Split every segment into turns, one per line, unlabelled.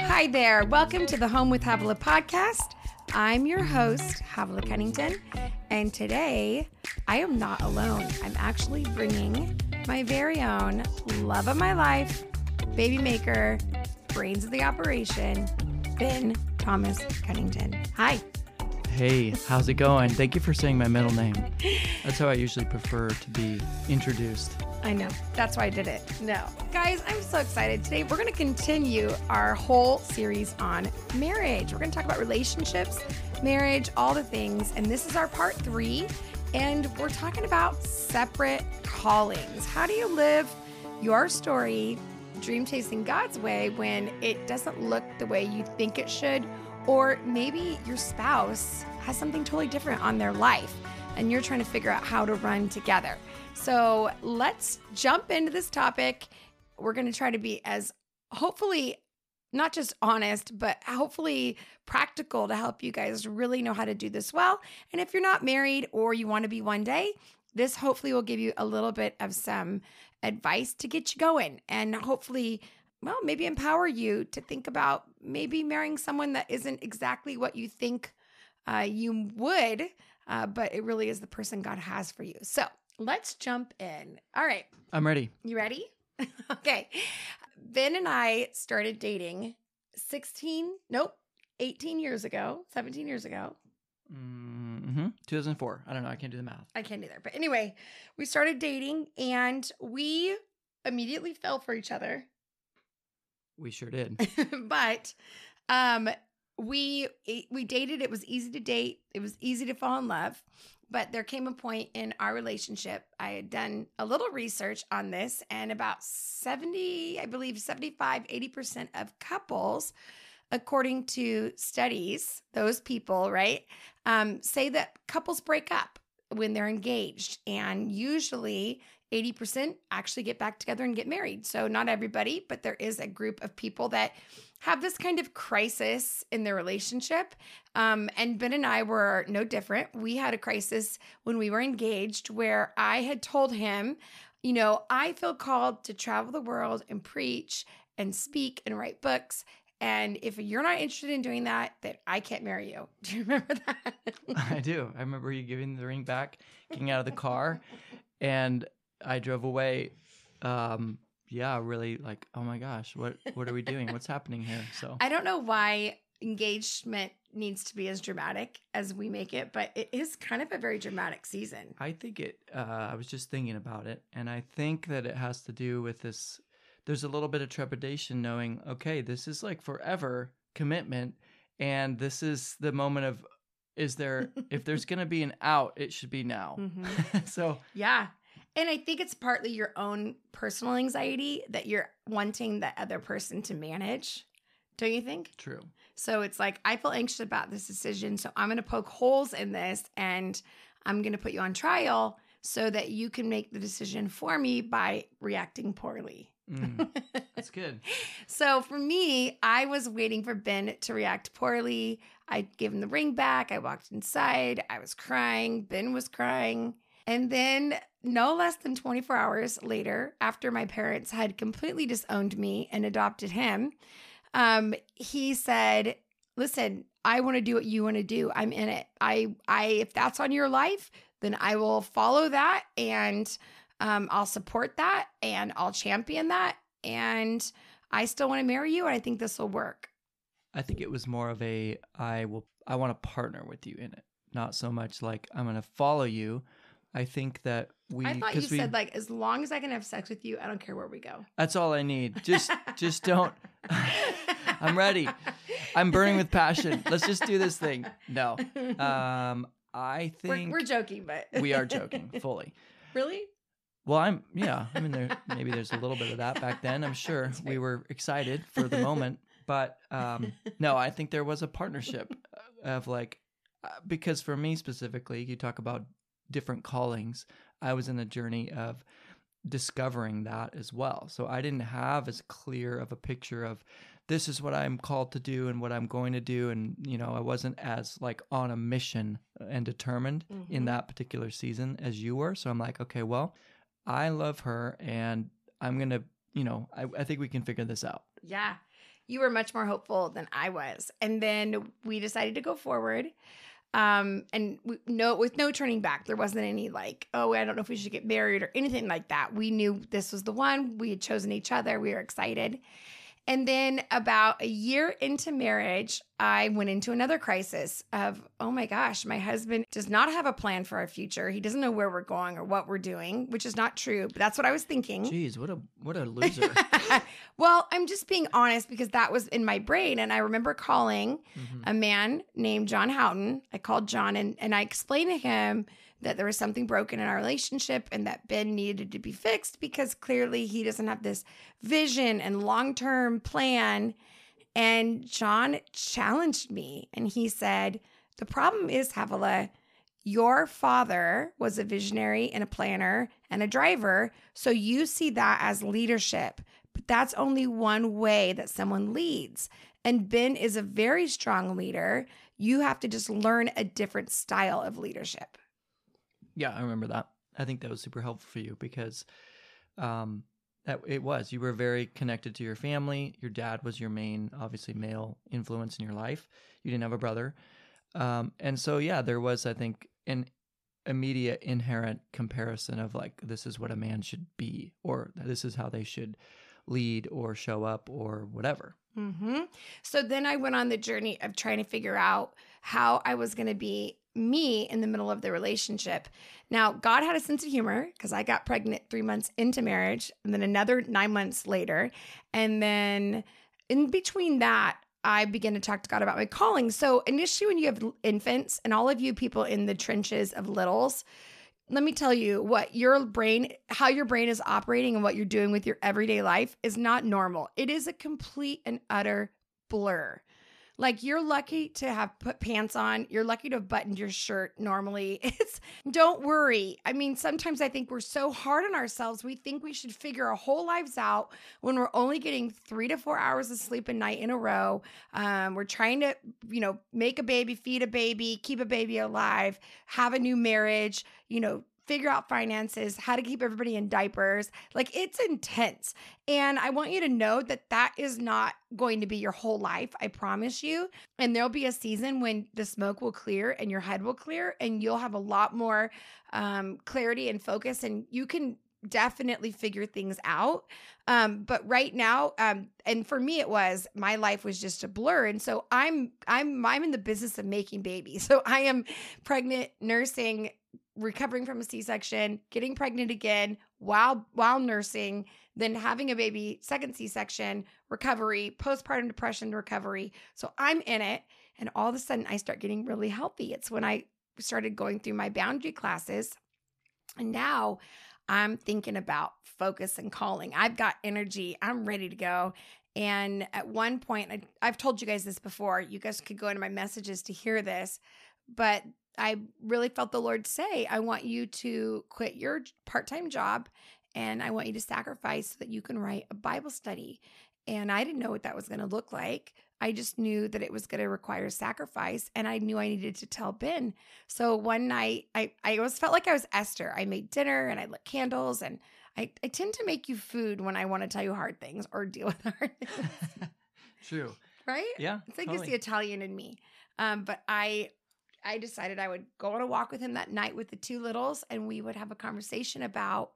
Hi there. Welcome to the Home with Havilah podcast. I'm your host, Havilah Cunnington, and today I am not alone. I'm actually bringing my very own love of my life, baby maker, brains of the operation, Ben Thomas Cunnington. Hi.
Hey, how's it going? Thank you for saying my middle name. That's how I usually prefer to be introduced.
I know. That's why I did it. No. Guys, I'm so excited. Today, we're going to continue our whole series on marriage. We're going to talk about relationships, marriage, all the things. And this is our part three. And we're talking about separate callings. How do you live your story, dream chasing God's way, when it doesn't look the way you think it should? Or maybe your spouse has something totally different on their life and you're trying to figure out how to run together. So let's jump into this topic. We're going to try to be as hopefully not just honest, but hopefully practical to help you guys really know how to do this well. And if you're not married or you want to be one day, this hopefully will give you a little bit of some advice to get you going and hopefully, well, maybe empower you to think about maybe marrying someone that isn't exactly what you think uh, you would, uh, but it really is the person God has for you. So let's jump in. All right.
I'm ready.
You ready? okay. Ben and I started dating 16, nope, 18 years ago, 17 years ago.
Mm-hmm. 2004. I don't know. I can't do the math.
I can't either. But anyway, we started dating and we immediately fell for each other.
We sure did.
but um we we dated. It was easy to date. It was easy to fall in love. But there came a point in our relationship i had done a little research on this and about 70 i believe 75 80% of couples according to studies those people right um, say that couples break up when they're engaged. And usually 80% actually get back together and get married so not everybody but there is a group of people that have this kind of crisis in their relationship. Um, and Ben and I were no different. We had a crisis when we were engaged where I had told him, you know, I feel called to travel the world and preach and speak and write books. And if you're not interested in doing that, then I can't marry you. Do you remember that?
I do. I remember you giving the ring back, getting out of the car, and I drove away um, yeah, really like, oh my gosh, what what are we doing? What's happening here? So
I don't know why engagement needs to be as dramatic as we make it, but it is kind of a very dramatic season.
I think it uh, I was just thinking about it and I think that it has to do with this there's a little bit of trepidation knowing, okay, this is like forever commitment and this is the moment of is there if there's going to be an out, it should be now. Mm-hmm. so
Yeah. And I think it's partly your own personal anxiety that you're wanting the other person to manage. Don't you think?
True.
So it's like, I feel anxious about this decision. So I'm going to poke holes in this and I'm going to put you on trial so that you can make the decision for me by reacting poorly.
Mm, that's good.
so for me, I was waiting for Ben to react poorly. I gave him the ring back. I walked inside. I was crying. Ben was crying. And then, no less than 24 hours later, after my parents had completely disowned me and adopted him, um, he said, Listen, I want to do what you want to do. I'm in it. I, I, if that's on your life, then I will follow that and um, I'll support that and I'll champion that. And I still want to marry you. And I think this will work.
I think it was more of a I will I want to partner with you in it. Not so much like I'm going to follow you, I think that we.
I thought you we, said like as long as I can have sex with you, I don't care where we go.
That's all I need. Just, just don't. I'm ready. I'm burning with passion. Let's just do this thing. No, um, I think
we're, we're joking, but
we are joking fully.
Really?
Well, I'm yeah. I mean, there maybe there's a little bit of that back then. I'm sure right. we were excited for the moment, but um, no, I think there was a partnership of like uh, because for me specifically, you talk about different callings, I was in a journey of discovering that as well. So I didn't have as clear of a picture of this is what I'm called to do and what I'm going to do. And, you know, I wasn't as like on a mission and determined mm-hmm. in that particular season as you were. So I'm like, okay, well, I love her and I'm going to, you know, I, I think we can figure this out.
Yeah. You were much more hopeful than I was. And then we decided to go forward um and we, no with no turning back there wasn't any like oh i don't know if we should get married or anything like that. We knew this was the one. We had chosen each other. We were excited. And then about a year into marriage, I went into another crisis of, oh my gosh, my husband does not have a plan for our future. He doesn't know where we're going or what we're doing, which is not true, but that's what I was thinking.
Jeez, what a what a loser.
well, I'm just being honest because that was in my brain. And I remember calling mm-hmm. a man named John Houghton. I called John and, and I explained to him that there was something broken in our relationship and that Ben needed to be fixed because clearly he doesn't have this vision and long term plan. And John challenged me and he said, The problem is, Havilah, your father was a visionary and a planner and a driver. So you see that as leadership. But that's only one way that someone leads. And Ben is a very strong leader. You have to just learn a different style of leadership.
Yeah, I remember that. I think that was super helpful for you because um, it was. You were very connected to your family. Your dad was your main, obviously, male influence in your life. You didn't have a brother. Um, and so, yeah, there was, I think, an immediate inherent comparison of like, this is what a man should be, or this is how they should lead or show up or whatever.
Mm-hmm. So then I went on the journey of trying to figure out how I was going to be me in the middle of the relationship. Now, God had a sense of humor because I got pregnant three months into marriage and then another nine months later. And then in between that, I began to talk to God about my calling. So, initially, when you have infants and all of you people in the trenches of littles, let me tell you what your brain, how your brain is operating and what you're doing with your everyday life is not normal. It is a complete and utter blur. Like you're lucky to have put pants on. You're lucky to have buttoned your shirt normally. It's don't worry. I mean, sometimes I think we're so hard on ourselves. We think we should figure our whole lives out when we're only getting three to four hours of sleep a night in a row. Um, we're trying to, you know, make a baby, feed a baby, keep a baby alive, have a new marriage, you know, figure out finances, how to keep everybody in diapers. Like it's intense. And I want you to know that that is not going to be your whole life. I promise you. And there'll be a season when the smoke will clear and your head will clear and you'll have a lot more um, clarity and focus and you can definitely figure things out. Um, but right now, um, and for me, it was my life was just a blur, and so I'm I'm I'm in the business of making babies. So I am pregnant, nursing, recovering from a C-section, getting pregnant again while while nursing, then having a baby, second C-section, recovery, postpartum depression recovery. So I'm in it and all of a sudden I start getting really healthy. It's when I started going through my boundary classes. And now I'm thinking about focus and calling. I've got energy. I'm ready to go. And at one point, I, I've told you guys this before. You guys could go into my messages to hear this, but I really felt the Lord say, I want you to quit your part time job and I want you to sacrifice so that you can write a Bible study. And I didn't know what that was going to look like. I just knew that it was going to require sacrifice and I knew I needed to tell Ben. So one night I, I always felt like I was Esther. I made dinner and I lit candles and I, I tend to make you food when I want to tell you hard things or deal with hard things.
True.
Right?
Yeah.
It's like totally. it's the Italian in me. Um, but I I decided I would go on a walk with him that night with the two littles and we would have a conversation about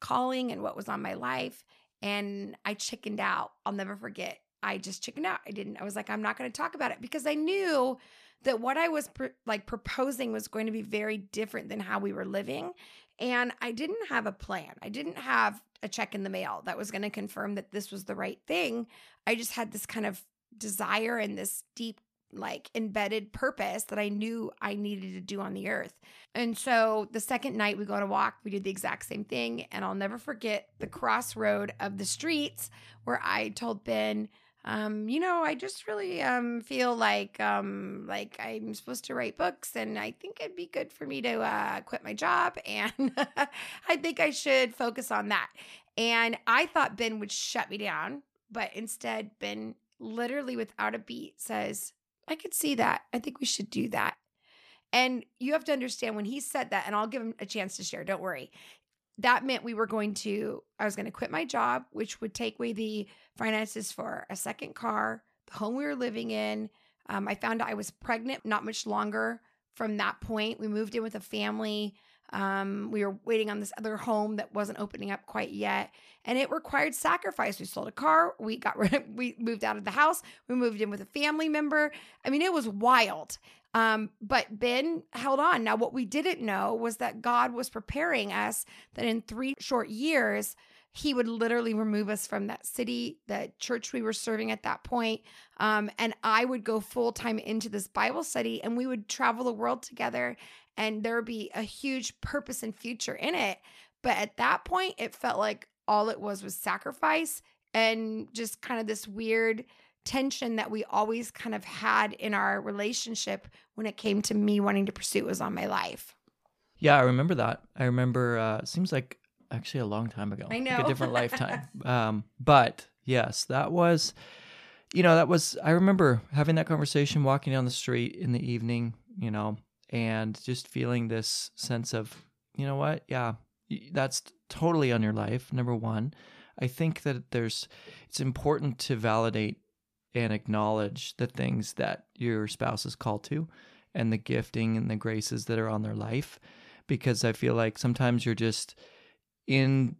calling and what was on my life. And I chickened out. I'll never forget. I just chickened out. I didn't, I was like, I'm not going to talk about it because I knew that what I was pr- like proposing was going to be very different than how we were living. And I didn't have a plan. I didn't have a check in the mail that was going to confirm that this was the right thing. I just had this kind of desire and this deep like embedded purpose that I knew I needed to do on the earth. And so the second night we go on a walk, we did the exact same thing. And I'll never forget the crossroad of the streets where I told Ben, um, you know, I just really um feel like um like I'm supposed to write books and I think it'd be good for me to uh quit my job and I think I should focus on that. And I thought Ben would shut me down, but instead Ben literally without a beat says, I could see that. I think we should do that. And you have to understand when he said that, and I'll give him a chance to share, don't worry. That meant we were going to, I was going to quit my job, which would take away the finances for a second car, the home we were living in. Um, I found out I was pregnant not much longer from that point. We moved in with a family. Um, we were waiting on this other home that wasn't opening up quite yet, and it required sacrifice. We sold a car. We got rid of. We moved out of the house. We moved in with a family member. I mean, it was wild. Um, but Ben held on. Now, what we didn't know was that God was preparing us that in three short years, he would literally remove us from that city, the church we were serving at that point. Um, and I would go full time into this Bible study and we would travel the world together and there would be a huge purpose and future in it. But at that point, it felt like all it was was sacrifice and just kind of this weird tension that we always kind of had in our relationship when it came to me wanting to pursue was on my life.
Yeah, I remember that. I remember uh seems like actually a long time ago.
I know.
Like a different lifetime. Um but yes, that was you know, that was I remember having that conversation walking down the street in the evening, you know, and just feeling this sense of, you know what? Yeah, that's totally on your life. Number 1. I think that there's it's important to validate and acknowledge the things that your spouse is called to and the gifting and the graces that are on their life because I feel like sometimes you're just in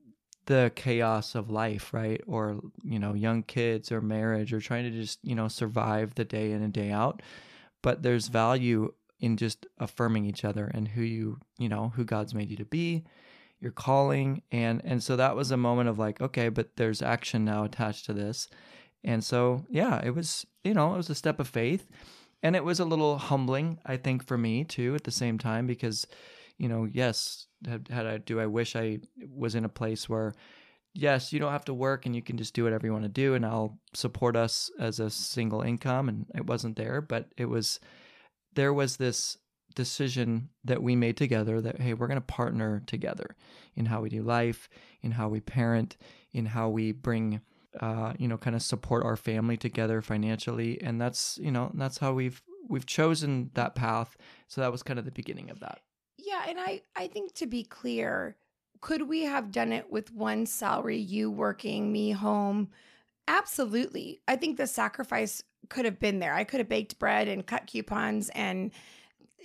the chaos of life, right? Or, you know, young kids or marriage or trying to just, you know, survive the day in and day out. But there's value in just affirming each other and who you, you know, who God's made you to be, your calling. And and so that was a moment of like, okay, but there's action now attached to this. And so, yeah, it was, you know, it was a step of faith. And it was a little humbling, I think, for me too, at the same time, because, you know, yes, had, had I, do I wish I was in a place where, yes, you don't have to work and you can just do whatever you want to do, and I'll support us as a single income. And it wasn't there, but it was, there was this decision that we made together that, hey, we're going to partner together in how we do life, in how we parent, in how we bring uh, you know, kind of support our family together financially, and that's you know that's how we've we've chosen that path. So that was kind of the beginning of that.
Yeah, and I I think to be clear, could we have done it with one salary, you working, me home? Absolutely. I think the sacrifice could have been there. I could have baked bread and cut coupons and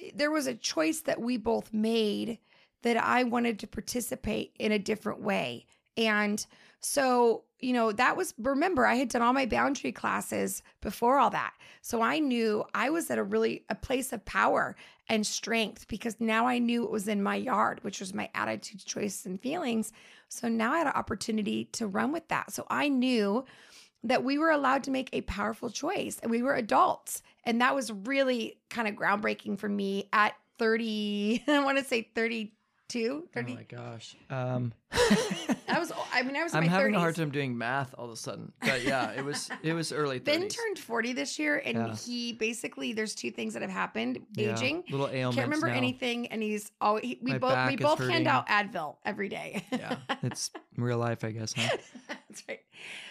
eh, there was a choice that we both made that I wanted to participate in a different way. And so, you know, that was, remember, I had done all my boundary classes before all that. So I knew I was at a really, a place of power and strength because now I knew it was in my yard, which was my attitudes, choices, and feelings. So now I had an opportunity to run with that. So I knew that we were allowed to make a powerful choice and we were adults. And that was really kind of groundbreaking for me at 30, I want to say 30 two, 30.
Oh my gosh. Um,
I was, I mean, I was.
I'm having
30s.
a hard time doing math all of a sudden, but yeah, it was it was early. 30s.
Ben turned 40 this year, and
Yeah.
he basically there's two things that have happened:
Yeah,
aging.
little ailments.
Can't remember
now.
anything, and he's always he, we
My
both we both
hurting.
hand out Advil every day.
Yeah, it's real life, I guess. Huh?
That's right.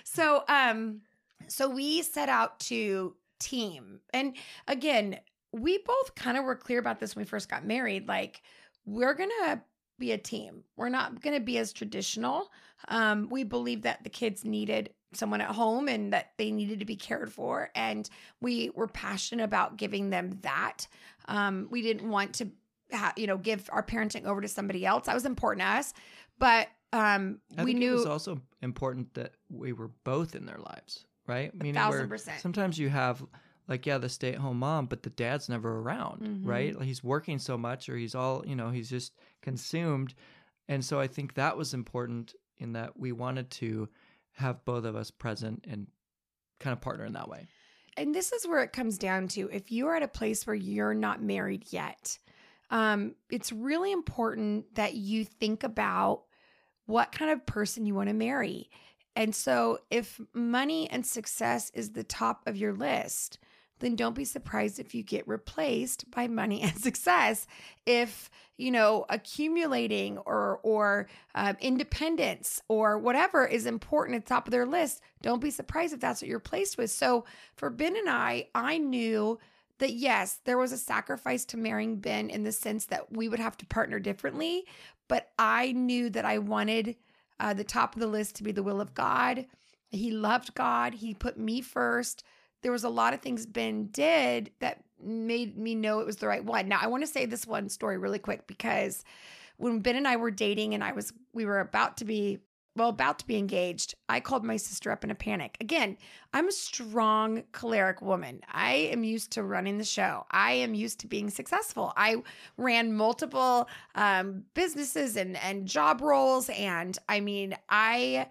So, um, so we set out to team, and again, we both kind of were clear about this when we first got married. Like, we're gonna be a team. We're not gonna be as traditional. Um, we believe that the kids needed someone at home and that they needed to be cared for, and we were passionate about giving them that. Um, we didn't want to, ha- you know, give our parenting over to somebody else. That was important to us, but um,
I
we
think
knew
it was also important that we were both in their lives, right? Meaning
thousand percent.
sometimes you have like yeah the stay-at-home mom but the dad's never around
Mhm.
right? Like he's working so much or he's all you know he's just consumed. And so i think that was important in that we wanted to have both of us present and kind of partner in that way.
And this is where it comes down to if you are at a place where you're not married yet um, it's really important that you think about what kind of person you want to marry. And so if money and success is the top of your list then don't be surprised if you get replaced by money and success. If you know accumulating or or um, independence or whatever is important at the top of their list, don't be surprised if that's what you're placed with. So for Ben and I, I knew that yes, there was a sacrifice to marrying Ben in the sense that we would have to partner differently, but I knew that I wanted uh, the top of the list to be the will of God. He loved God. He put me first there was a lot of things Ben did that made me know it was the right one. Now, I want to say this one story really quick because when Ben and I were dating and I was we were about to be well about to be engaged, I called my sister up in a panic. Again, I'm a strong choleric woman. I am used to running the show. I am used to being successful. I ran multiple um, businesses and and job roles and I mean, I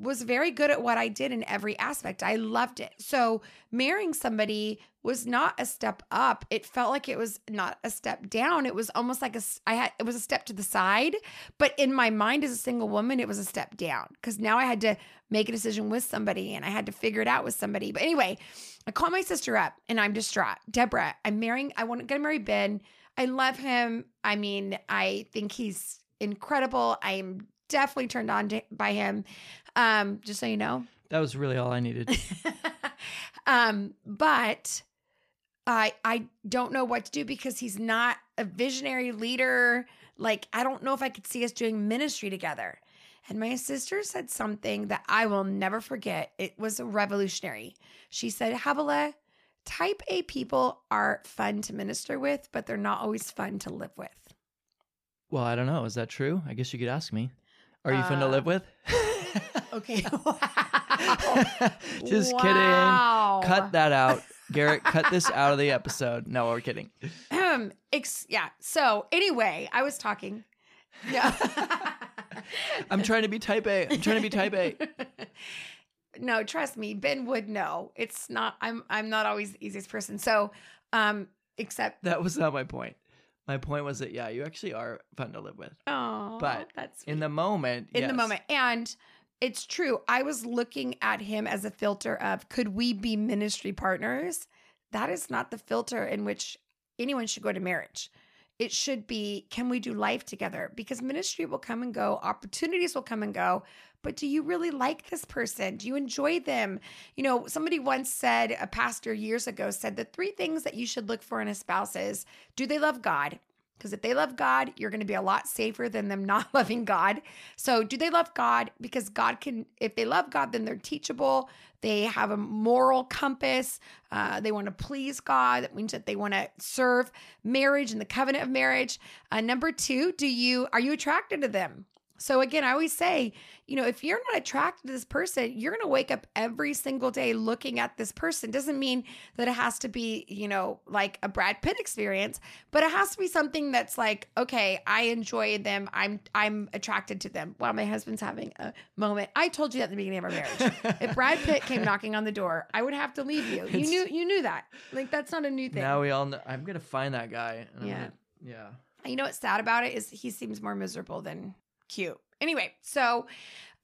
was very good at what I did in every aspect. I loved it. So marrying somebody was not a step up. It felt like it was not a step down. It was almost like a I had it was a step to the side, but in my mind as a single woman, it was a step down cuz now I had to make a decision with somebody and I had to figure it out with somebody. But anyway, I call my sister up and I'm distraught. Deborah, I'm marrying I want to get married Ben. I love him. I mean, I think he's incredible. I'm definitely turned on to, by him. Um, just so you know.
That was really all I needed.
um, but I I don't know what to do because he's not a visionary leader. Like I don't know if I could see us doing ministry together. And my sister said something that I will never forget. It was revolutionary. She said, Havilah, type A people are fun to minister with, but they're not always fun to live with.
Well, I don't know. Is that true? I guess you could ask me. Are you uh, fun to live with?
okay.
Just wow. kidding. Cut that out. Garrett, cut this out of the episode. No, we're kidding.
Um, ex- yeah. So anyway, I was talking. Yeah.
I'm trying to be type A. I'm trying to be type A.
no, trust me, Ben would know. It's not. I'm. I'm not always the easiest person. So, um, except
that was not my point. My point was that yeah, you actually are fun to live with.
Oh,
but
that's
sweet. in the moment.
In
yes.
the moment, and it's true. I was looking at him as a filter of could we be ministry partners? That is not the filter in which anyone should go to marriage. It should be can we do life together? Because ministry will come and go, opportunities will come and go. But do you really like this person? Do you enjoy them? You know, somebody once said, a pastor years ago said, the three things that you should look for in a spouse is do they love God? Because if they love God, you're going to be a lot safer than them not loving God. So, do they love God? Because God can, if they love God, then they're teachable. They have a moral compass. Uh, they want to please God. That means that they want to serve marriage and the covenant of marriage. Uh, number two, do you are you attracted to them? So again, I always say, you know, if you're not attracted to this person, you're going to wake up every single day looking at this person. Doesn't mean that it has to be, you know, like a Brad Pitt experience, but it has to be something that's like, okay, I enjoy them. I'm I'm attracted to them. Wow, my husband's having a moment. I told you that at the beginning of our marriage. if Brad Pitt came knocking on the door, I would have to leave you. You it's, knew you knew that. Like that's not a new thing.
Now we all know. I'm going to find that guy.
yeah.
Gonna, yeah.
You know what's sad about it is he seems more miserable than cute. Anyway, so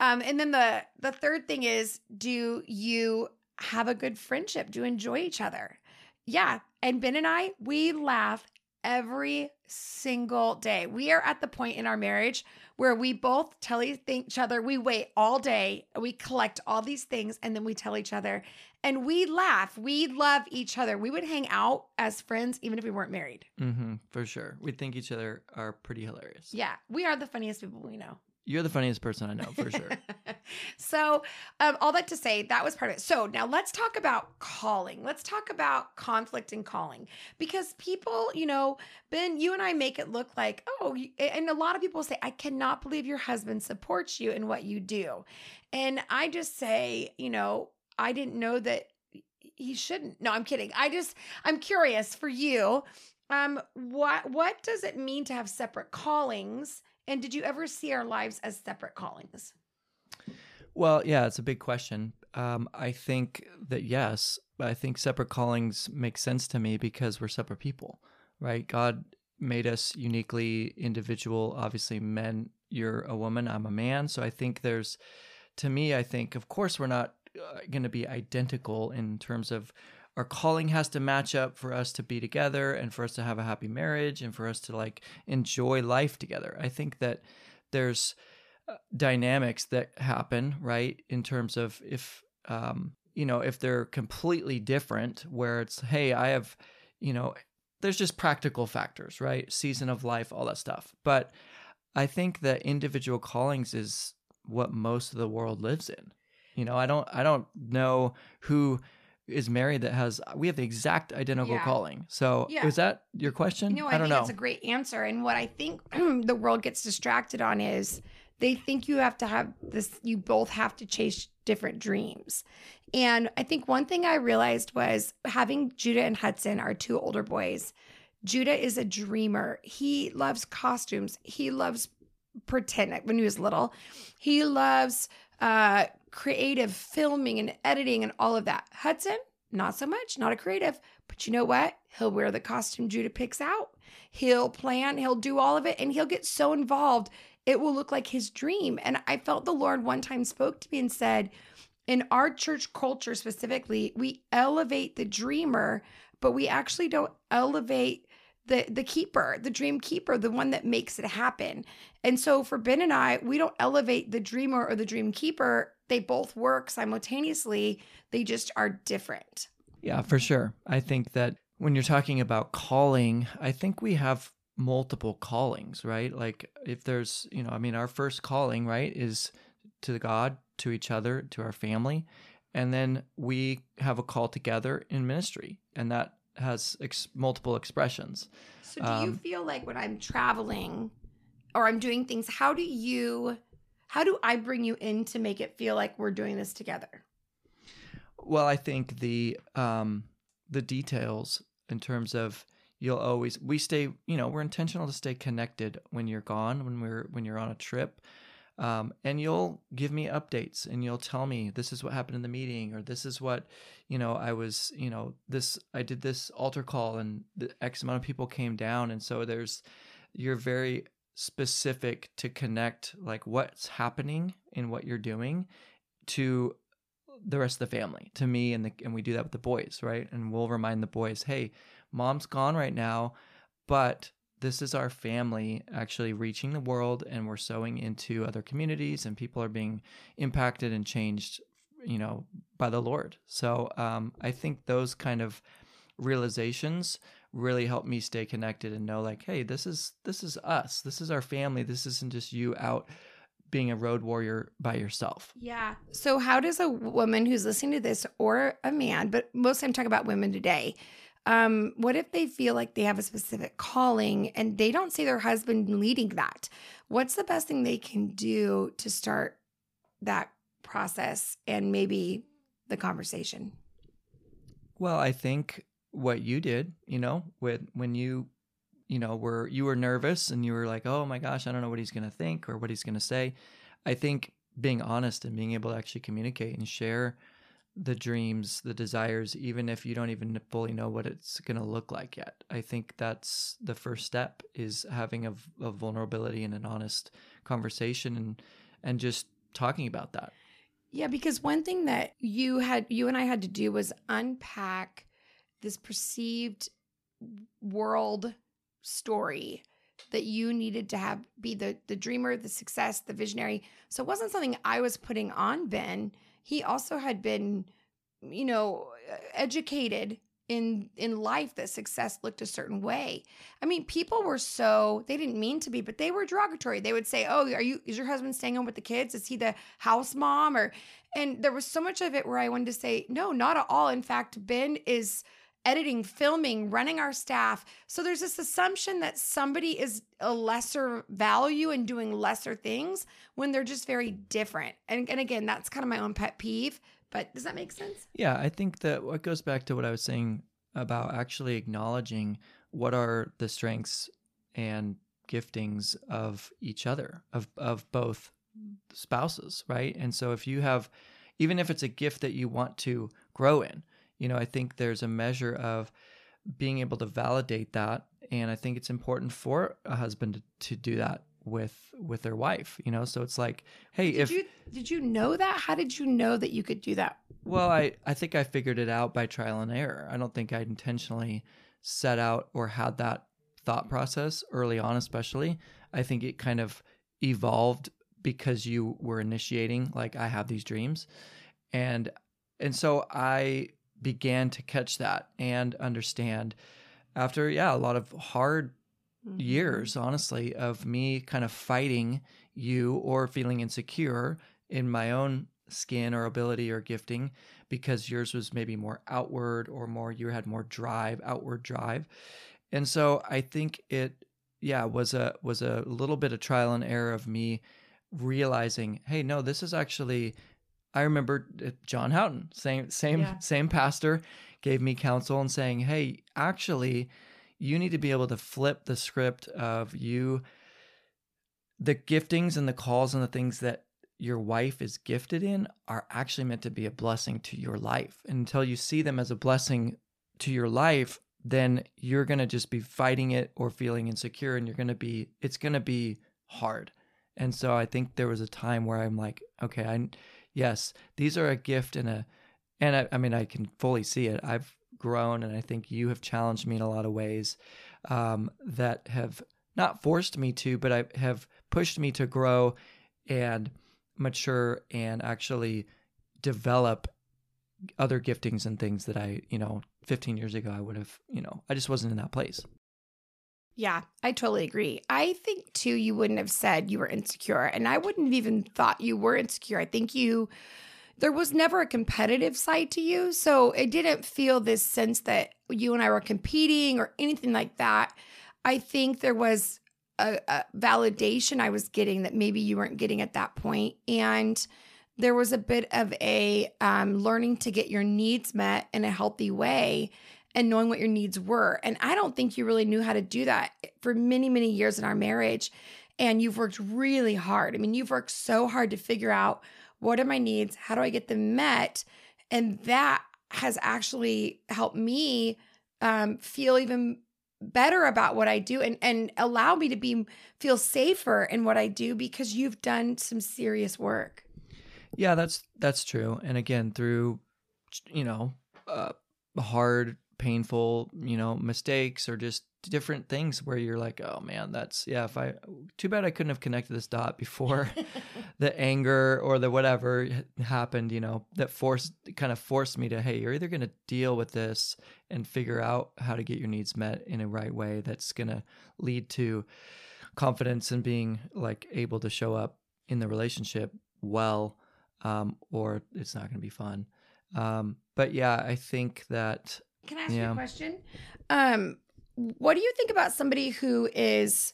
um and then the the third thing is do you have a good friendship? Do you enjoy each other? Yeah, and Ben and I, we laugh every single day. We are at the point in our marriage where we both tell each other, we wait all day, we collect all these things, and then we tell each other, and we laugh. We love each other. We would hang out as friends even if we weren't married.
Mm-hmm, for sure. We think each other are pretty hilarious.
Yeah, we are the funniest people we know.
You're the funniest person I know for sure.
so, um, all that to say, that was part of it. So, now let's talk about calling. Let's talk about conflict and calling because people, you know, Ben, you and I make it look like, oh, and a lot of people say, I cannot believe your husband supports you in what you do. And I just say, you know, I didn't know that he shouldn't. No, I'm kidding. I just, I'm curious for you. Um, what what does it mean to have separate callings? And did you ever see our lives as separate callings?
Well, yeah, it's a big question. Um, I think that yes, I think separate callings make sense to me because we're separate people, right? God made us uniquely individual. Obviously, men, you're a woman, I'm a man. So I think there's, to me, I think, of course, we're not uh, going to be identical in terms of our calling has to match up for us to be together and for us to have a happy marriage and for us to like enjoy life together. I think that there's uh, dynamics that happen, right? In terms of if, um, you know, if they're completely different, where it's, hey, I have, you know, there's just practical factors, right? Season of life, all that stuff. But I think that individual callings is what most of the world lives in. You know, I don't I don't know who is married that has we have the exact identical
Yeah.
calling. So
Yeah.
is that your question?
No, I,
I don't
think
know.
that's a great answer. And what I think the world gets distracted on is they think you have to have this, you both have to chase different dreams. And I think one thing I realized was having Judah and Hudson, our two older boys, Judah is a dreamer. He loves costumes. He loves pretend when he was little. He loves uh creative filming and editing and all of that. Hudson, not so much, not a creative, but you know what? He'll wear the costume Judah picks out. He'll plan, he'll do all of it, and he'll get so involved, it will look like his dream. And I felt the Lord one time spoke to me and said, in our church culture specifically, we elevate the dreamer, but we actually don't elevate the the keeper, the dream keeper, the one that makes it happen. And so for Ben and I, we don't elevate the dreamer or the dream keeper. They both work simultaneously. They just are different.
Yeah, for sure. I think that when you're talking about calling, I think we have multiple callings, right? Like if there's, you know, I mean, our first calling, right, is to God, to each other, to our family. And then we have a call together in ministry, and that has ex- multiple expressions.
So do you
Um,
feel like when I'm traveling or I'm doing things, how do you how do I bring you in to make it feel like we're doing this together?
Well, I think the um the details in terms of you'll always we stay you know we're intentional to stay connected when you're gone when we're when you're on a trip um, and you'll give me updates and you'll tell me this is what happened in the meeting or this is what you know i was you know this i did this altar call and the x amount of people came down. And so there's you're very specific to connect like what's happening in what you're doing to the rest of the family to me and the and we do that with the boys right? And we'll remind the boys hey mom's gone right now but this is our family actually reaching the world and we're sowing into other communities and people are being impacted and changed you know by the lord. So um, i think those kind of realizations really help me stay connected and know like hey this is this is us. This is our family. This isn't just you out being a road warrior by yourself.
Yeah. So how does a woman who's listening to this or a man, but mostly I'm talking about women today, um, what if they feel like they have a specific calling and they don't see their husband leading that? What's the best thing they can do to start that process and maybe the conversation?
Well, I think what you did, you know, with when you, you know, were you were nervous and you were like, "Oh my gosh, I don't know what he's going to think or what he's going to say." I think being honest and being able to actually communicate and share the dreams, the desires, even if you don't even fully know what it's going to look like yet. I think that's the first step is having a, a vulnerability and an honest conversation and and just talking about that.
Yeah, because one thing that you had you and I had to do was unpack this perceived world story that you needed to have be the the dreamer, the success, the visionary. So it wasn't something I was putting on Ben. He also had been, you know, educated in in life that success looked a certain way. I mean, people were so they didn't mean to be, but they were derogatory. They would say, "Oh, are you is your husband staying home with the kids? Is he the house mom?" Or and there was so much of it where I wanted to say, "No, not at all. In fact, Ben is editing, filming, running our staff. So there's this assumption that somebody is a lesser value and doing lesser things when they're just very different. And, and again, that's kind of my own pet peeve. But does that make sense?
Yeah, I think that what goes back to what I was saying about actually acknowledging what are the strengths and giftings of each other, of of both spouses, right? And so if you have even if it's a gift that you want to grow in, you know, I think there's a measure of being able to validate that and I think it's important for a husband to, to do that with with their wife you know? So it's like hey
did
if
you did you know that? How did you know that you could do that?
Well i i think i figured it out by trial and error. I don't think i intentionally set out or had that thought process early on especially. I think it kind of evolved because you were initiating like i have these dreams. And and so i began to catch that and understand after yeah a lot of hard
Mm-hmm.
years honestly of me kind of fighting you or feeling insecure in my own skin or ability or gifting because yours was maybe more outward or more you had more drive outward drive and so i think it yeah was a was a little bit of trial and error of me realizing hey no this is actually i remember uh, john houghton same same
Yeah.
same pastor gave me counsel and saying hey actually you need to be able to flip the script of you the giftings and the calls and the things that your wife is gifted in are actually meant to be a blessing to your life. And until you see them as a blessing to your life, then you're going to just be fighting it or feeling insecure and you're going to be it's going to be hard. And so I think there was a time where I'm like, okay, I yes, these are a gift and a and I, I mean I can fully see it. I've grown and I think you have challenged me in a lot of ways um, that have not forced me to, but I have pushed me to grow and mature and actually develop other giftings and things that I, you know, 15 years ago I would have, you know, I just wasn't in that place.
Yeah, I totally agree. I think too, you wouldn't have said you were insecure, and I wouldn't have even thought you were insecure. I think you, there was never a competitive side to you. So it didn't feel this sense that you and I were competing or anything like that. I think there was a, a validation I was getting that maybe you weren't getting at that point. And there was a bit of a um, learning to get your needs met in a healthy way and knowing what your needs were. And I don't think you really knew how to do that for many, many years in our marriage. And you've worked really hard. I mean, you've worked so hard to figure out what are my needs? How do I get them met? And that has actually helped me um, feel even better about what I do and and allow me to be feel safer in what I do because you've done some serious work.
Yeah, that's that's true. And again, through you know, uh, hard, painful, you know, mistakes or just different things where you're like, oh man, that's yeah. If I too bad I couldn't have connected this dot before the anger or the whatever happened. You know, that forced kind of forced me to hey, you're either going to deal with this and figure out how to get your needs met in a right way that's going to lead to confidence and being like able to show up in the relationship well um, or it's not going to be fun. Um, but yeah, I think that
Can I ask you a question? Um, what do you think about somebody who is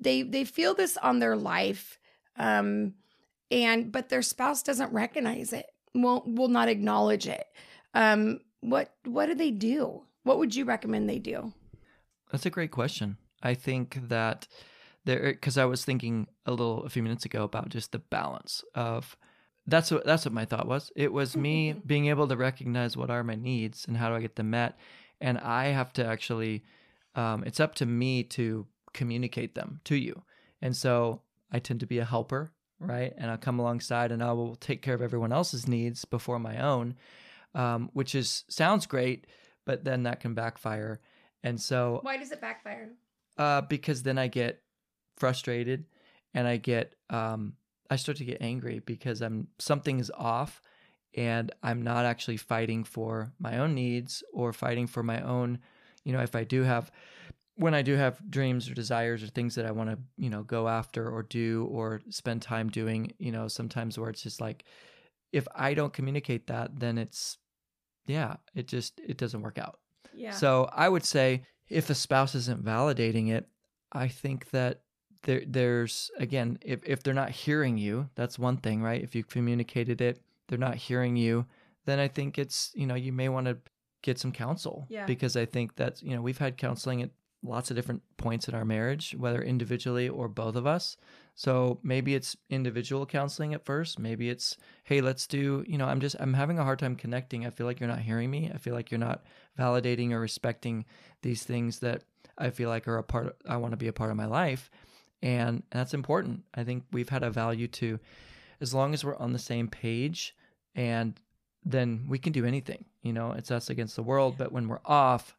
they they feel this on their life, um, and but their spouse doesn't recognize it, won't will not acknowledge it. Um, what what do they do? What would you recommend they do?
that's a great question. I think that there because I was thinking a little a few minutes ago about just the balance of that's what that's what my thought was. It was me being able to recognize what are my needs and how do I get them met, and I have to actually. Um, it's up to me to communicate them to you, and so I tend to be a helper, right? And I'll come alongside and I will take care of everyone else's needs before my own, um, which is sounds great, but then that can backfire. And so
Why does it backfire?
uh, because then I get frustrated and I get um, I start to get angry because I'm something is off and I'm not actually fighting for my own needs or fighting for my own you know if I do have when I do have dreams or desires or things that I want to you know go after or do or spend time doing you know sometimes where it's just like if I don't communicate that then it's yeah it just it doesn't work out
Yeah.
so I would say if a spouse isn't validating it, I think that there there's again, if, if they're not hearing you, that's one thing, right? If you communicated it, they're not hearing you, then I think it's, you know, you may want to get some counsel.
Yeah.
Because I think that's, you know, we've had counseling at lots of different points in our marriage, whether individually or both of us. So maybe it's individual counseling at first. Maybe it's, hey, let's do, you know, I'm just, I'm having a hard time connecting. I feel like you're not hearing me. I feel like you're not validating or respecting these things that I feel like are a part, I want to be a part of my life. And that's important. I think we've had a value to, as long as we're on the same page, and then we can do anything. You know, it's us against the world. But when we're off,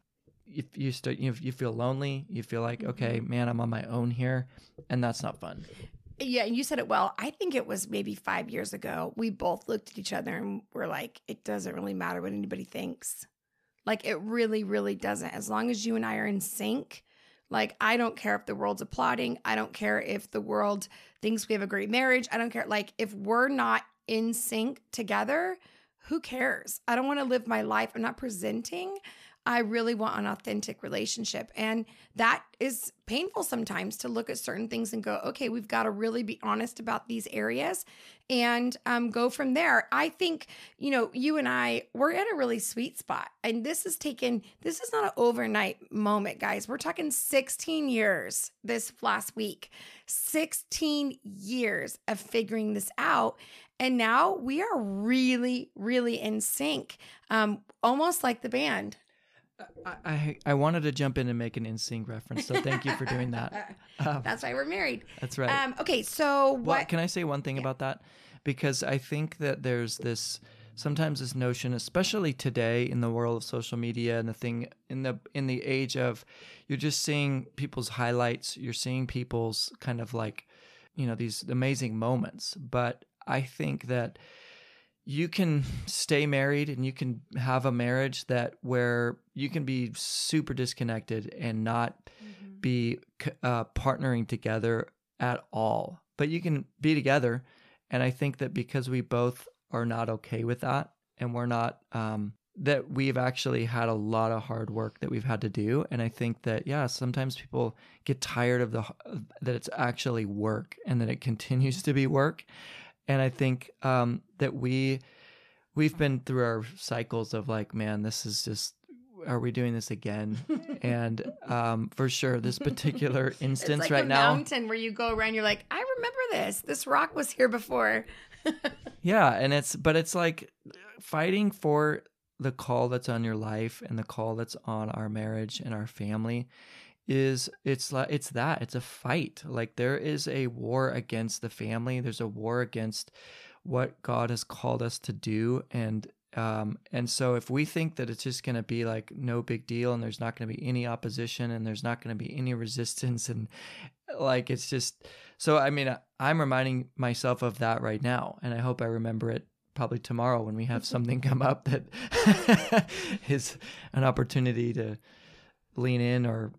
if you start, you, you feel lonely. You feel like, okay,
Mm-hmm.
man, I'm on my own here, and that's not fun.
Yeah, and you said it well. I think it was maybe five years ago. We both looked at each other and were like, it doesn't really matter what anybody thinks. Like, it really, really doesn't. As long as you and I are in sync, like, I don't care if the world's applauding. I don't care if the world thinks we have a great marriage. I don't care. Like, if we're not in sync together, who cares? I don't want to live my life. I'm not presenting. I really want an authentic relationship. And that is painful sometimes to look at certain things and go, okay, we've got to really be honest about these areas and um, go from there. I think, you know, you and I, we're in a really sweet spot. And this is taken, this is not an overnight moment, guys. We're talking 16 years this last week, 16 years of figuring this out. And now we are really, really in sync, um, almost like the band.
I, I I wanted to jump in and make an NSYNC reference, so thank you for doing that. Um,
That's why we're married.
that's right.
Um, okay, so
Well,
what?
can I say one thing about that? Because I think that there's this sometimes this notion, especially today in the world of social media and the thing in the in the age of you're just seeing people's highlights, you're seeing people's kind of like, you know, these amazing moments. But I think that you can stay married and you can have a marriage that where you can be super disconnected and not
Mm-hmm.
be uh, partnering together at all. But you can be together. And I think that because we both are not okay with that and we're not, um, that we've actually had a lot of hard work that we've had to do. And I think that, yeah, sometimes people get tired of the, that it's actually work and that it continues to be work. And I think um, that we, we've been through our cycles of like, man, this is just, are we doing this again? and um, for sure, this particular
It's
instance
like
right
a
now,
mountain where you go around. You're like, I remember this. This rock was here before.
yeah, and it's but it's like fighting for the call that's on your life and the call that's on our marriage and our family is it's like it's that it's a fight like there is a war against the family there's a war against what god has called us to do and um and so if we think that it's just going to be like no big deal and there's not going to be any opposition and there's not going to be any resistance and like it's just so i mean i'm reminding myself of that right now and i hope i remember it probably tomorrow when we have something come up that is an opportunity to lean in or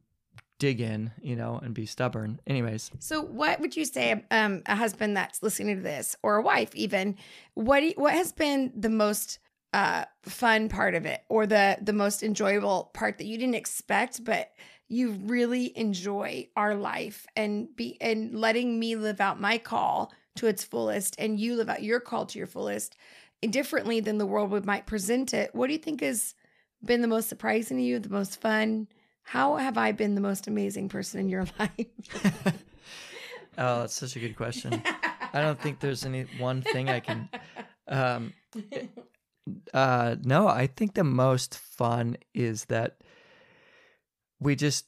dig in, you know, and be stubborn. Anyways,
So, what would you say, um, a husband that's listening to this, or a wife even? What you- what has been the most uh, fun part of it, or the the most enjoyable part that you didn't expect, but you really enjoy our life and be and letting me live out my call to its fullest, and you live out your call to your fullest, differently than the world would might present it. What do you think has been the most surprising to you, the most fun? How have I been the most amazing person in your life?
oh, that's such a good question. I don't think there's any one thing I can. Um, uh, no, I think the most fun is that we just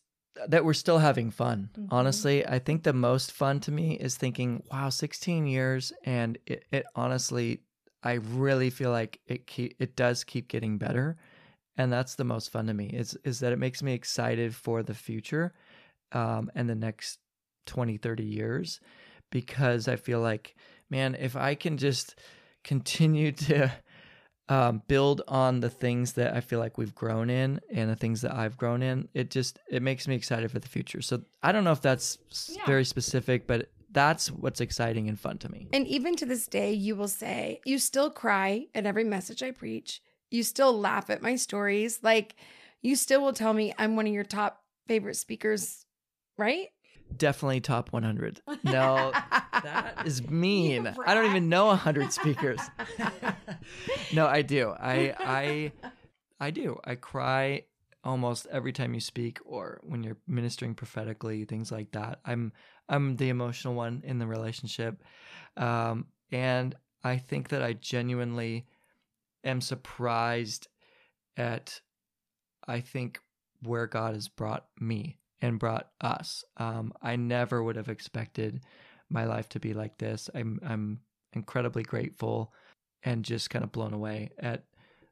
that we're still having fun.
Mhm.
Honestly, I think the most fun to me is thinking, wow, 16 years, and it, it honestly, I really feel like it keep, it does keep getting better, and that's the most fun to me. Is is that it makes me excited for the future, um, and the next 20, 30 years, because I feel like, man, if I can just continue to um, build on the things that I feel like we've grown in and the things that I've grown in, it just it makes me excited for the future. So I don't know if that's
Yeah.
very specific, but that's what's exciting and fun to me.
And even to this day, you will say, you still cry at every message I preach. You still laugh at my stories. Like, you still will tell me I'm one of your top favorite speakers, right?
Definitely top 100. No, that is mean. I don't even know 100 speakers. no, I do. I I I do. I cry almost every time you speak or when you're ministering prophetically, things like that. I'm I'm the emotional one in the relationship. Um and I think that I genuinely am surprised at I think where God has brought me and brought us. Um, I never would have expected my life to be like this. I'm I'm incredibly grateful and just kind of blown away at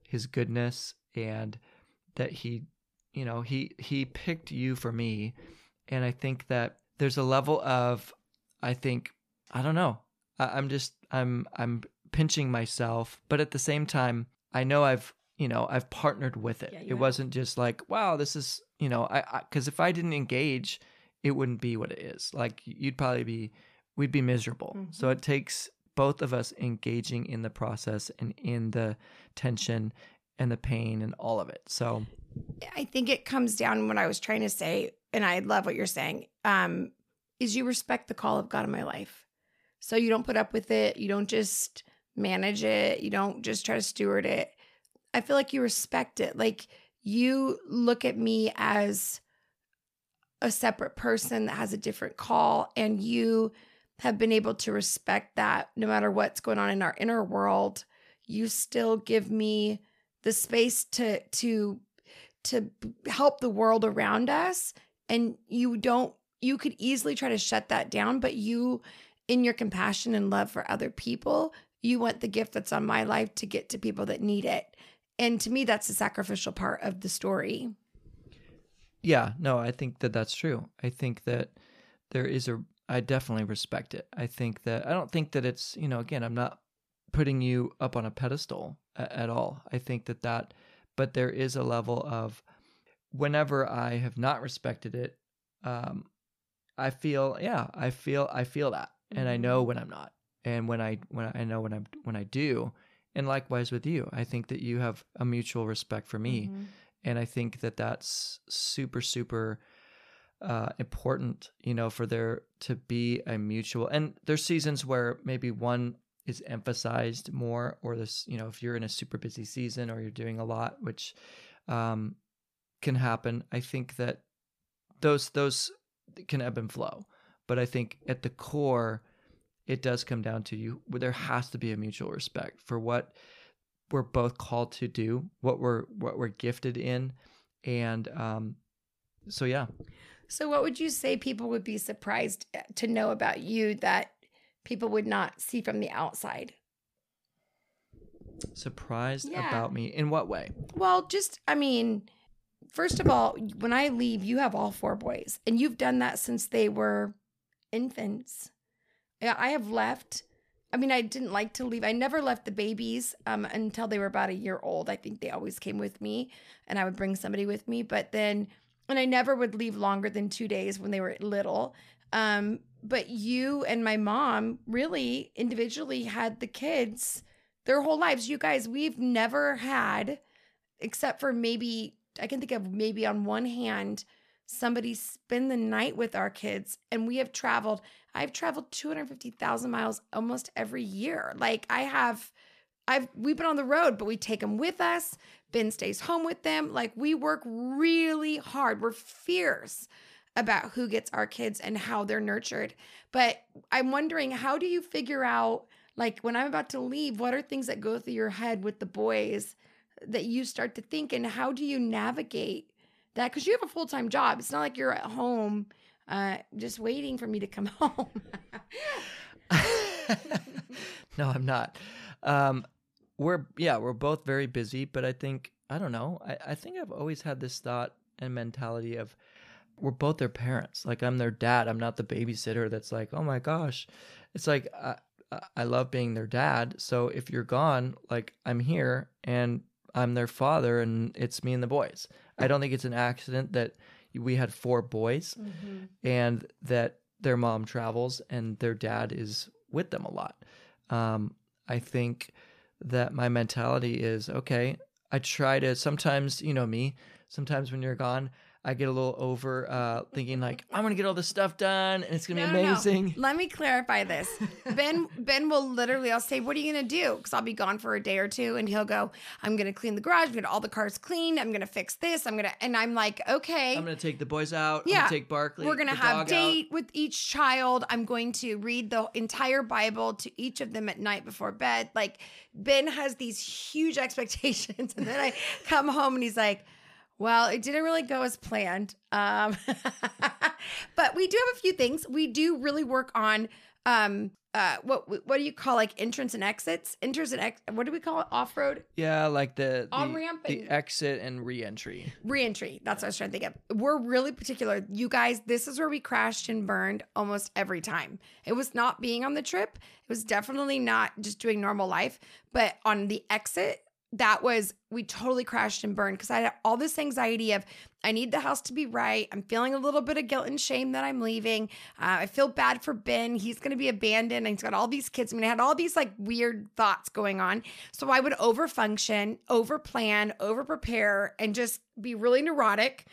his goodness and that he you know he he picked you for me and I think that there's a level of I think I don't know I, I'm just I'm I'm pinching myself but at the same time I know I've you know I've partnered with it
Yeah,
it
have.
wasn't just like wow this is you know I because if I didn't engage it wouldn't be what it is like you'd probably be we'd be miserable so
Mhm.
it takes both of us engaging in the process and in the tension and the pain and all of it so
I think it comes down what I was trying to say, and I love what you're saying. Um, is you respect the call of God in my life. So you don't put up with it. You don't just manage it. You don't just try to steward it. I feel like you respect it. Like you look at me as a separate person that has a different call, and you have been able to respect that no matter what's going on in our inner world. You still give me the space to to to help the world around us and you don't you could easily try to shut that down but you in your compassion and love for other people you want the gift that's on my life to get to people that need it and to me that's the sacrificial part of the story
Yeah, no, I think that that's true. I think that there is a, I definitely respect it. I think that, I don't think that it's, you know, again, I'm not putting you up on a pedestal a- at all. I think that that, but there is a level of whenever I have not respected it, um, I feel, yeah, I feel, I feel that. And I know when I'm not. And when I, when I know when I'm, when I do, and likewise with you, I think that you have a mutual respect for me
Mhm.
and i think that that's super super uh, important you know for there to be a mutual and there's seasons where maybe one is emphasized more or this you know if you're in a super busy season or you're doing a lot which um, can happen i think that those those can ebb and flow but i think at the core it does come down to you there has to be a mutual respect for what we're both called to do what we're what we're gifted in and um so yeah
so what would you say people would be surprised uh, to know about you that people would not see from the outside
surprised
Yeah.
about me in what way
Well, just, I mean, first of all, when I leave, you have all four boys, and you've done that since they were infants. Yeah, I have left. I mean, I didn't like to leave. I never left the babies um, until they were about a year old. I think they always came with me, and I would bring somebody with me. But then, and I never would leave longer than two days when they were little. Um, but you and my mom really individually had the kids their whole lives. You guys, we've never had except for maybe I can think of maybe on one hand somebody spend the night with our kids and we have traveled I've traveled 250,000 miles almost every year. Like I have I've we've been on the road but we take them with us. Ben stays home with them. Like we work really hard. We're fierce about who gets our kids and how they're nurtured. But I'm wondering how do you figure out like when I'm about to leave what are things that go through your head with the boys that you start to think and how do you navigate that because you have a full-time job. It's not like you're at home uh, just waiting for me to come home.
No i'm not. Um we're yeah we're both very busy but i think i don't know. I, I think i've always had this thought and mentality of we're both their parents. Like i'm their dad. I'm not the babysitter that's like oh my gosh. It's like I- I love being their dad. So if you're gone like i'm here and i'm their father and it's me and the boys i don't think it's an accident that we had four boys and that their mom travels and their dad is with them a lot. Um, I think that my mentality is okay. I try to sometimes, you know me, sometimes when you're gone, I get a little over uh, thinking like I'm gonna get all this stuff done and it's gonna
No,
be
no, no.
amazing.
let me clarify this ben ben will literally i'll say what are you gonna do because i'll be gone for a day or two and he'll go i'm gonna clean the garage get all the cars clean i'm gonna fix this i'm gonna and i'm like okay
I'm gonna take the boys out. I'm
Yeah.
gonna take Barkley.
We're gonna have date with each child. I'm going to read the entire Bible to each of them at night before bed. Like Ben has these huge expectations, and then I come home and he's like, Well, it didn't really go as planned. Um, but we do have a few things. We do really work on um uh what what do you call like entrance and exits? Enters and ex what do we call it? Off road?
Yeah, like the the,
On-ramp
the exit and re-entry.
Reentry. That's what I was trying to think of. We're really particular. You guys, this is where we crashed and burned almost every time. It was not being on the trip. It was definitely not just doing normal life. But on the exit, that was, we totally crashed and burned because I had all this anxiety of, I need the house to be right. I'm feeling a little bit of guilt and shame that I'm leaving. Uh, I feel bad for Ben. He's going to be abandoned. And he's got all these kids. I mean, I had all these like weird thoughts going on. So I would overfunction, overplan, overprepare, and just be really neurotic.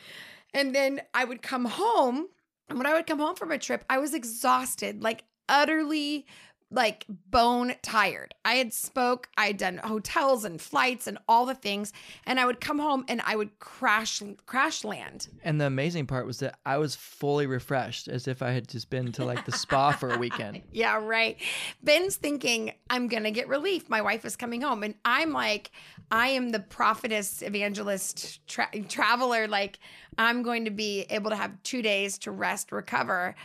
And then I would come home. And when I would come home from a trip, I was exhausted, like utterly like bone tired. I had spoke, I had done hotels and flights and all the things, and I would come home and I would crash crash land.
And the amazing part was that I was fully refreshed, as if I had just been to like the spa for a weekend.
Yeah, right. Ben's thinking, I'm going to get relief. My wife is coming home. And I'm like, I am the prophetess, evangelist, tra- traveler. Like, I'm going to be able to have two days to rest, recover.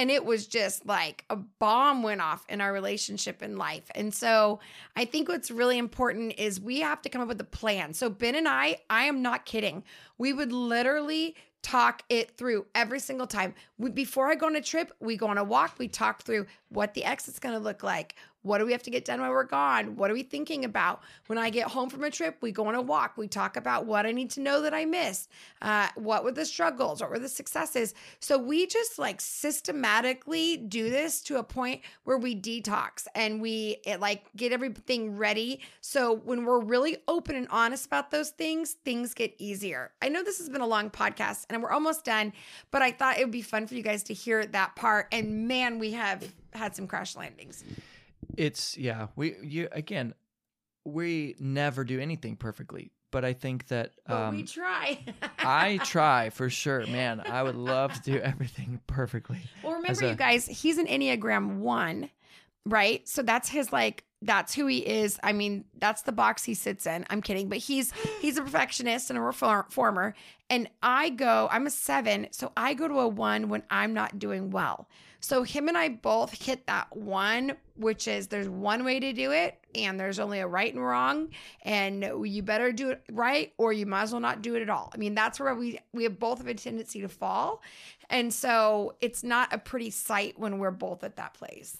And it was just like a bomb went off in our relationship in life. And so I think what's really important is we have to come up with a plan. So, Ben and I, I am not kidding. We would literally talk it through every single time. We, before I go on a trip, we go on a walk, we talk through what the exit's going to look like. What do we have to get done while we're gone? What are we thinking about? When I get home from a trip, we go on a walk. We talk about what I need to know that I missed. Uh, what were the struggles? What were the successes? So we just like systematically do this to a point where we detox and we it, like get everything ready. So when we're really open and honest about those things, things get easier. I know this has been a long podcast and we're almost done, but I thought it would be fun for you guys to hear that part. And man, we have had some crash landings.
It's yeah, we you again, we never do anything perfectly, but I think that
But we
um,
try.
I try for sure, man. I would love to do everything perfectly.
Well, remember,
a-
you guys, he's an Enneagram one, right? So that's his like that's who he is. I mean, that's the box he sits in. I'm kidding, but he's he's a perfectionist and a reformer. And I go, I'm a seven, so I go to a one when I'm not doing well. So him and I both hit that one, which is there's one way to do it, and there's only a right and wrong, and you better do it right, or you might as well not do it at all. I mean, that's where we we have both have a tendency to fall, and so it's not a pretty sight when we're both at that place.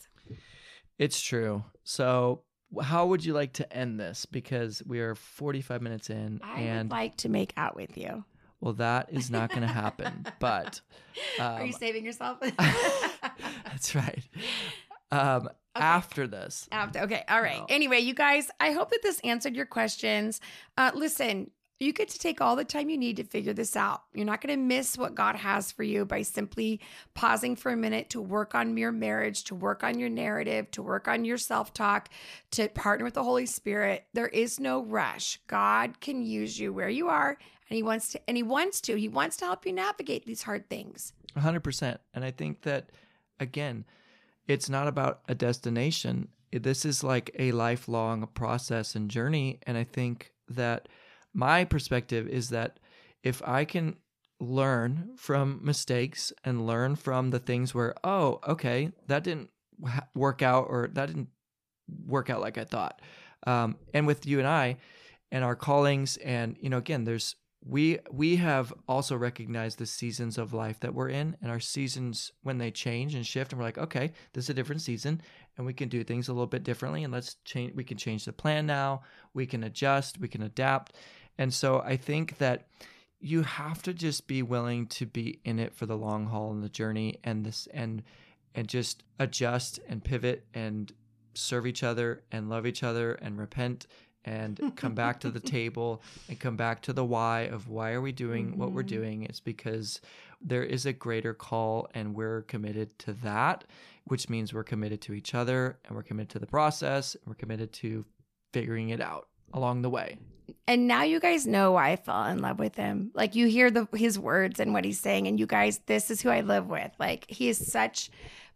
It's true. So, how would you like to end this? Because we are 45 minutes in,
I
and
would like to make out with you.
Well, that is not going to happen. But
Are you
um,
saving yourself?
that's right. Um, After this,
After, okay, all right.
No.
Anyway, you guys, I hope that this answered your questions. Uh, listen, you get to take all the time you need to figure this out. You're not going to miss what God has for you by simply pausing for a minute to work on your marriage, to work on your narrative, to work on your self talk, to partner with the Holy Spirit. There is no rush. God can use you where you are, and He wants to. And He wants to. He wants to help you navigate these hard things.
100%. And I think that, again, it's not about a destination. This is like a lifelong process and journey. And I think that my perspective is that if I can learn from mistakes and learn from the things where, oh, okay, that didn't work out or that didn't work out like I thought. Um, and with you and I and our callings, and, you know, again, there's, we we have also recognized the seasons of life that we're in and our seasons when they change and shift and we're like okay this is a different season and we can do things a little bit differently and let's change we can change the plan now we can adjust we can adapt and so i think that you have to just be willing to be in it for the long haul and the journey and this and and just adjust and pivot and serve each other and love each other and repent and come back to the table and come back to the why of why are we doing what we're
Mhm.
doing it's because there is a greater call and we're committed to that which means we're committed to each other and we're committed to the process and we're committed to figuring it out along the way
And now you guys know why I fell in love with him. Like you hear the his words and what he's saying, and you guys, this is who I live with. Like he is such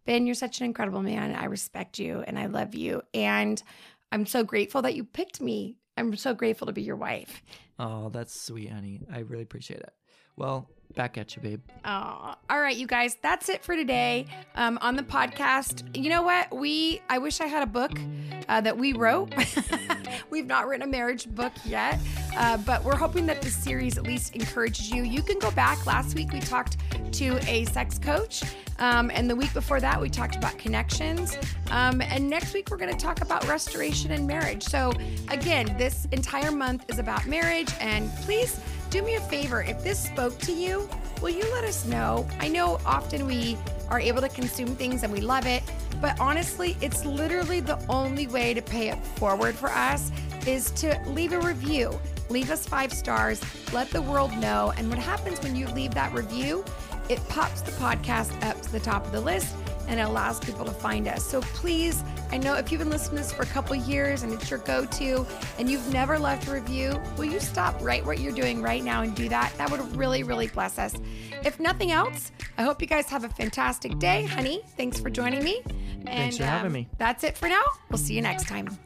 Ben, you're such an incredible man. I respect you and I love you. And I'm so grateful that you picked me I'm so grateful to be your wife.
Oh, that's sweet, honey. I really appreciate it. Well, back at you, babe.
Oh, all right, you guys. That's it for today um, on the podcast. You know what? We I wish I had a book uh, that we wrote. We've not written a marriage book yet, uh, but we're hoping that this series at least encourages you. You can go back. Last week we talked to a sex coach, um, and the week before that we talked about connections. Um, and next week we're going to talk about restoration and marriage. So again, this entire month is about marriage, and please do me a favor. If this spoke to you, will you let us know? I know often we are able to consume things and we love it, but honestly, it's literally the only way to pay it forward for us is to leave a review. Leave us five stars, let the world know. And what happens when you leave that review? It pops the podcast up to the top of the list and it allows people to find us. So please, I know if you've been listening to this for a couple years and it's your go to and you've never left a review, will you stop right what you're doing right now and do that? That would really, really bless us. If nothing else, I hope you guys have a fantastic day. Honey, thanks for joining me. And,
Thanks for having
um,
me.
That's it for now. We'll see you next time.